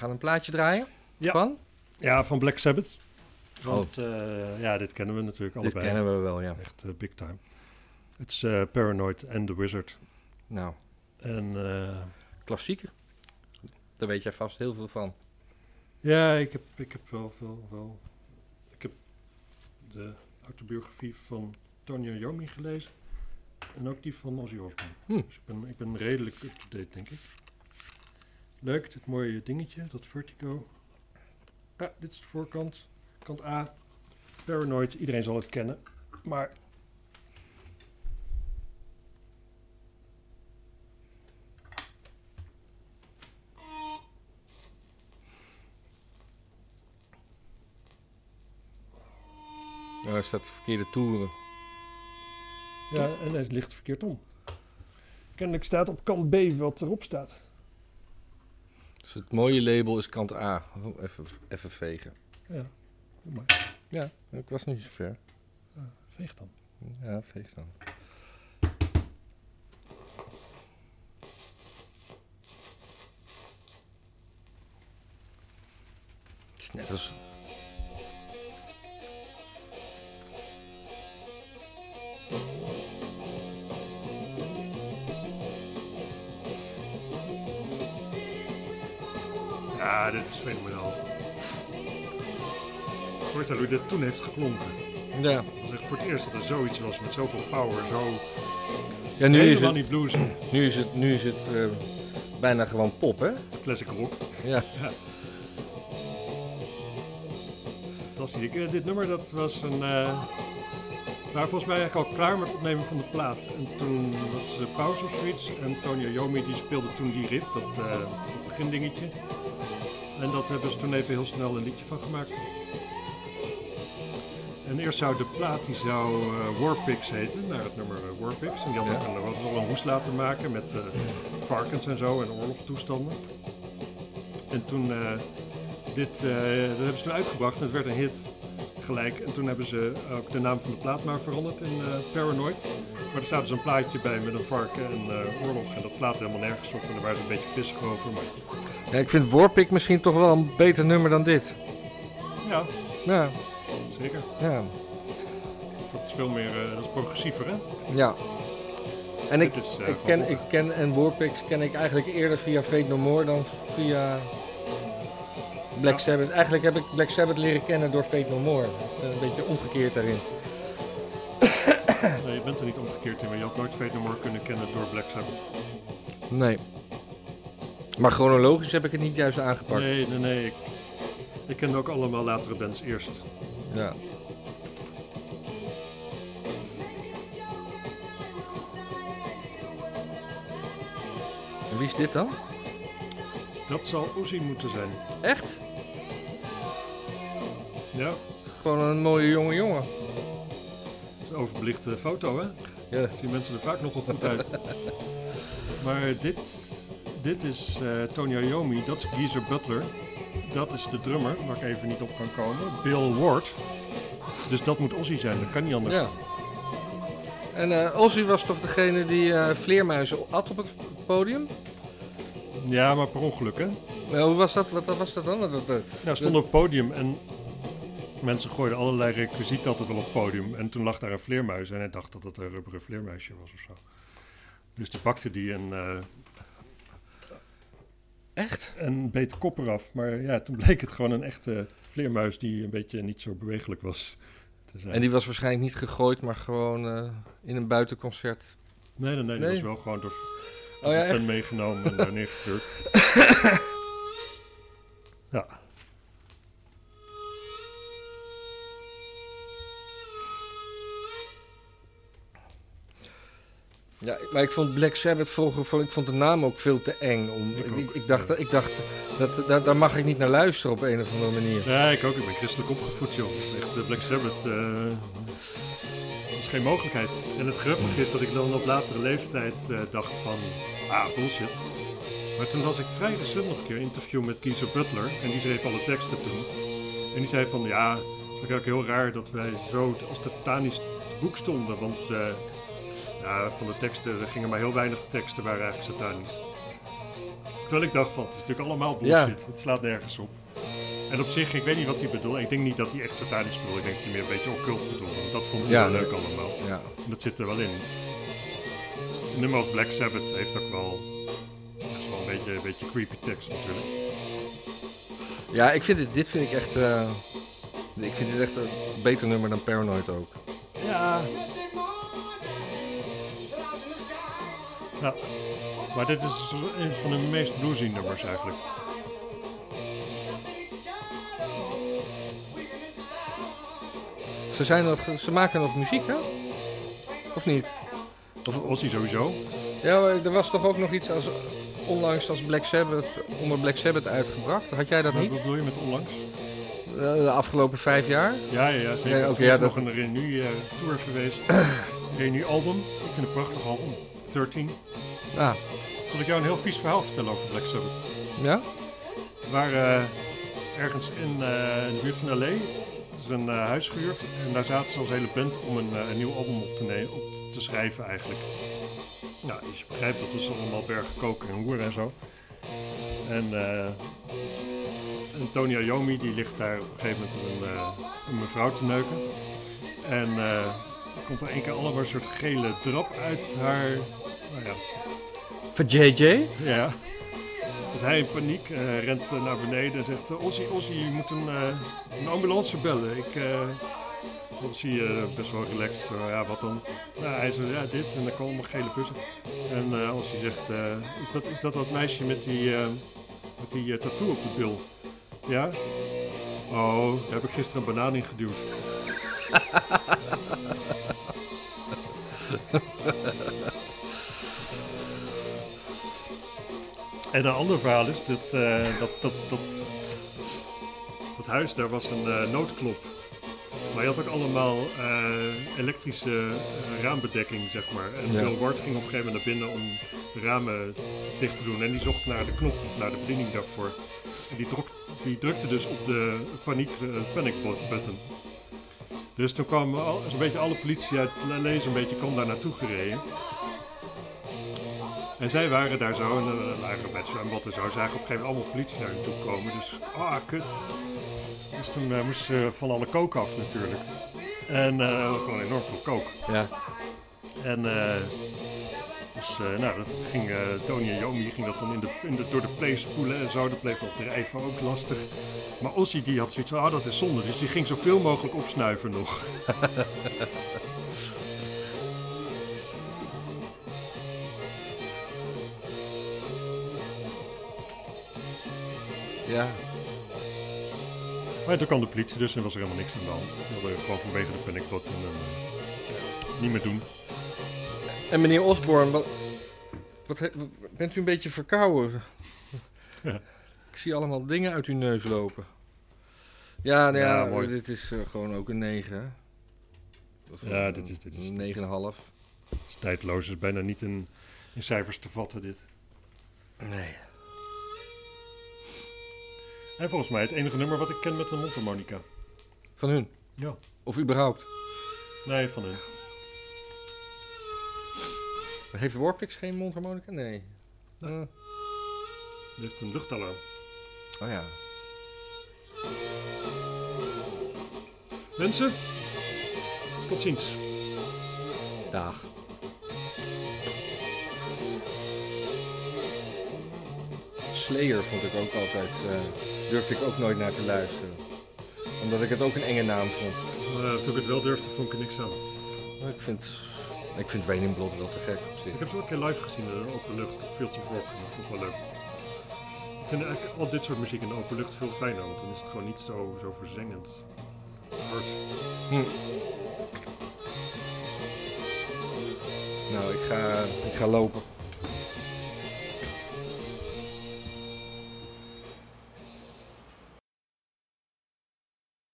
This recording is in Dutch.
gaan een plaatje draaien. Ja. Van? Ja, van Black Sabbath. Want eh, ja, dit kennen we natuurlijk Oh. Dit allebei. kennen we wel, ja. Echt eh, big time. Het is eh, Paranoid and the Wizard. Nou, En klassieker. Daar weet jij vast heel veel van. ja, ik heb, ik heb wel veel... Wel, ik heb de autobiografie van Tony Iommi gelezen. En ook die van Ozzy Osbourne. Hm. Dus ik ben, ik ben redelijk up-to-date, denk ik. Leuk, dit mooie dingetje, dat Vertigo. Ja, dit is de voorkant. Kant A. Paranoid, iedereen zal het kennen. Maar Nou, dat de verkeerde toeren. Ja, en hij ligt verkeerd om. Kennelijk staat op kant B wat erop staat. Dus het mooie label is kant A. Oh, even, even vegen. Ja, doe maar. Ja, ik was niet zo ver. Veeg dan. Ja, veeg dan. Het is net als... Ja, dit is fenomenaal. Voorstel hoe dit toen heeft geklonken. Ja, Dat is echt voor het eerst dat er zoiets was met zoveel power. Zo ja nu, is het, niet blues. nu is het, nu is het eh, bijna gewoon pop, hè? Classic rock. Ja. Fantastisch. Ik, eh, dit nummer dat was een... we waren volgens mij eigenlijk al klaar met het opnemen van de plaat. En toen was de pauze of zoiets. En Tony Iommi die speelde toen die riff, dat, dat begindingetje. En dat hebben ze toen even heel snel een liedje van gemaakt. En eerst zou de plaat die zou eh, Warpix heten, naar het nummer eh, Warpix. En die had Ja. ook een, wat- wel een hoes laten maken met eh, varkens en zo en oorlogstoestanden. En toen, dit, dat hebben ze toen uitgebracht en het werd een hit gelijk. En toen hebben ze ook de naam van de plaat maar veranderd in eh, Paranoid. Maar er staat dus een plaatje bij met een varken en eh, oorlog. En dat slaat helemaal nergens op. En daar waren ze een beetje pissig over. Maar ja. Ik vind Warpick misschien toch wel een beter nummer dan dit. ja, Ja, zeker. ja, Dat is veel meer, eh, dat is progressiever hè. ja. En ik, is, ik, ken, ik ken en Warpix ken ik eigenlijk eerder via Fate No More dan via Black. Sabbath. Eigenlijk heb ik Black Sabbath leren kennen door Fate No More. Ik ben Een beetje omgekeerd daarin. Nee, je bent er niet omgekeerd in, maar je had nooit Fate No More kunnen kennen door Black Sabbath. Nee. Maar chronologisch heb ik het niet juist aangepakt. Nee, nee, nee. Ik, ik kende ook allemaal latere bands eerst. Ja. En wie is dit dan? Dat zal Ozzy moeten zijn. Echt? Ja, Gewoon een mooie jonge jongen. dat is een overbelichte foto hè. Ja. Zien mensen er vaak nogal goed uit. maar dit, dit is eh Tony Iommi, dat is Geezer Butler. Dat is de drummer, waar ik even niet op kan komen. Bill Ward. Dus dat moet Ozzy zijn, dat kan niet anders. ja. En eh Ozzy was toch degene die eh, vleermuizen at op het podium? Ja, maar per ongeluk hè. Nou, hoe was dat? Wat, was dat dan? Dat, dat, Nou, stonden op het podium en mensen gooiden allerlei requisieten altijd wel op het podium. En toen lag daar een vleermuis en hij dacht dat het een rubberen vleermuisje was of zo. Dus die pakte die en, eh, Echt? en beet de kop eraf. Maar ja, toen bleek het gewoon een echte vleermuis die een beetje niet zo bewegelijk was. te zijn. En die was waarschijnlijk niet gegooid, maar gewoon eh, in een buitenconcert. Nee, nee, nee, die was wel gewoon door Oh ja, fan meegenomen en daar neergekleurd. Ja, maar ik vond Black Sabbath vroeger, ik vond de naam ook veel te eng. Om, Ik ik, ook, ik, ik dacht, ik dacht dat, daar, daar mag ik niet naar luisteren op een of andere manier. ja, ik ook. Ik ben christelijk opgevoed, joh. Echt, eh, Black Sabbath. dat is geen mogelijkheid. En het grappige is dat ik dan op latere leeftijd eh, dacht van... Ah, bullshit. Maar toen was ik vrij recent nog een keer een interview met Geezer Butler. En die schreef alle teksten toen. En die zei van, ja, het is eigenlijk heel raar dat wij zo als satanisch te boek stonden. Want ja, van de teksten, er gingen maar heel weinig teksten waren eigenlijk satanisch. Terwijl ik dacht van, het is natuurlijk allemaal bullshit. Het slaat nergens op. En op zich, ik weet niet wat hij bedoelt. Ik denk niet dat hij echt satanisch bedoelt. Ik denk dat hij meer een beetje occult bedoelt. Want dat vond hij Ja, wel leuk allemaal. Ja. En dat zit er wel in. Een nummer als Black Sabbath heeft ook wel... Dat is wel een beetje, een beetje creepy tekst natuurlijk. Ja, ik vind dit, dit vind ik echt. eh, ik vind dit echt een beter nummer dan Paranoid ook. Ja. Ja. Maar dit is een van de meest bluesy nummers eigenlijk. Ze, zijn nog, ze maken nog muziek, hè? Of niet? Of Ozzy sowieso. Ja, maar er was toch ook nog iets als onlangs als Black Sabbath onder Black Sabbath uitgebracht. Had jij dat Wat niet? bedoel je met onlangs? Eh, De afgelopen vijf jaar? Ja, ja, ja zeker. Ja, oké, er is ja, nog dat- een reunie-tour geweest. reunie-album. Ik vind het een prachtig album. 13. Ah, Zal ik jou een heel vies verhaal vertellen over Black Sabbath? ja? We waren eh, ergens in, in de buurt van L.A. Het is een eh, huis gehuurd. En daar zaten ze als hele band om een, een nieuw album op te, op te schrijven eigenlijk. Nou, dus je begrijpt dat was allemaal bergen koken en hoeren en zo. En, Tony Iommi die ligt daar op een gegeven moment een, een mevrouw te neuken. En er komt er één keer allemaal een soort gele drap uit haar... Nou ja, Voor JJ? ja. Dus hij in paniek eh, rent eh, naar beneden en zegt... eh, Ossie, Ossie, je moet een, een ambulance bellen. Ik... Ossie eh, best wel relaxed. zo, ja, wat dan? Nou, hij zegt, ja, dit. En dan komen allemaal gele bussen. En eh Ossie zegt... is, dat, is dat dat meisje met die, eh, met die tattoo op de bil? Ja? Oh, daar heb ik gisteren een banaan in geduwd. En een ander verhaal is dat, eh, dat, dat, dat, dat huis, daar was een eh, noodklop. Maar je had ook allemaal eh, elektrische raambedekking, zeg maar. En Ja. Bill Ward ging op een gegeven moment naar binnen om de ramen dicht te doen. En die zocht naar de knop, naar de bediening daarvoor. En die, druk, die drukte dus op de paniek, panic button. Dus toen kwamen al, zo'n beetje alle politie uit Lees een beetje kwam daar naartoe gereden. En zij waren daar zo, en uh, lagen bij het zwembad en zo, zagen op een gegeven moment allemaal politie naar hen toe komen. Dus, ah, kut. Dus toen eh, moesten ze van alle kook af natuurlijk. En eh, gewoon enorm veel kook. Ja. En eh, dus, nou, dat ging, Tony en Yomi ging dat dan in de, in de, door de play spoelen en zo. Dat bleef nog drijven, ook lastig. Maar Ossie die had zoiets van, ah, dat is zonde. Dus die ging zoveel mogelijk opsnuiven nog. Ja. Maar toen kwam de politie dus en was er helemaal niks aan de hand. Die hadden gewoon vanwege de panic button en, eh, ja, niet meer doen. En meneer Osborne, wat, wat, he- bent u een beetje verkouden? Ja. Ik zie allemaal dingen uit uw neus lopen. Ja, nou ja, Ja, mooi. dit is eh, gewoon ook een 9. hè? Of Ja, een- dit is- dit is- een dit is- 9,5. Het is tijdloos, is bijna niet in, in cijfers te vatten dit. Nee. En volgens mij het enige nummer wat ik ken met een mondharmonica. Van hun? Ja. Of überhaupt? Nee, van hen. Heeft Warpix geen mondharmonica? Nee. Nee. Eh, Die heeft een luchtalarm. oh ja. Mensen, tot ziens. Dag. Slayer vond ik ook altijd, eh, durfde ik ook nooit naar te luisteren. Omdat ik het ook een enge naam vond. Eh, toen ik het wel durfde, vond ik er niks aan. Maar ik vind, ik vind in Blood wel te gek op zich. Ik heb ze ook een keer live gezien in de open lucht op Fields of Rock. Dat vond ik wel leuk. Ik vind eigenlijk al dit soort muziek in de open lucht veel fijner, want dan is het gewoon niet zo, zo verzengend. Hard. Hm. Nou, ik ga, ik ga lopen.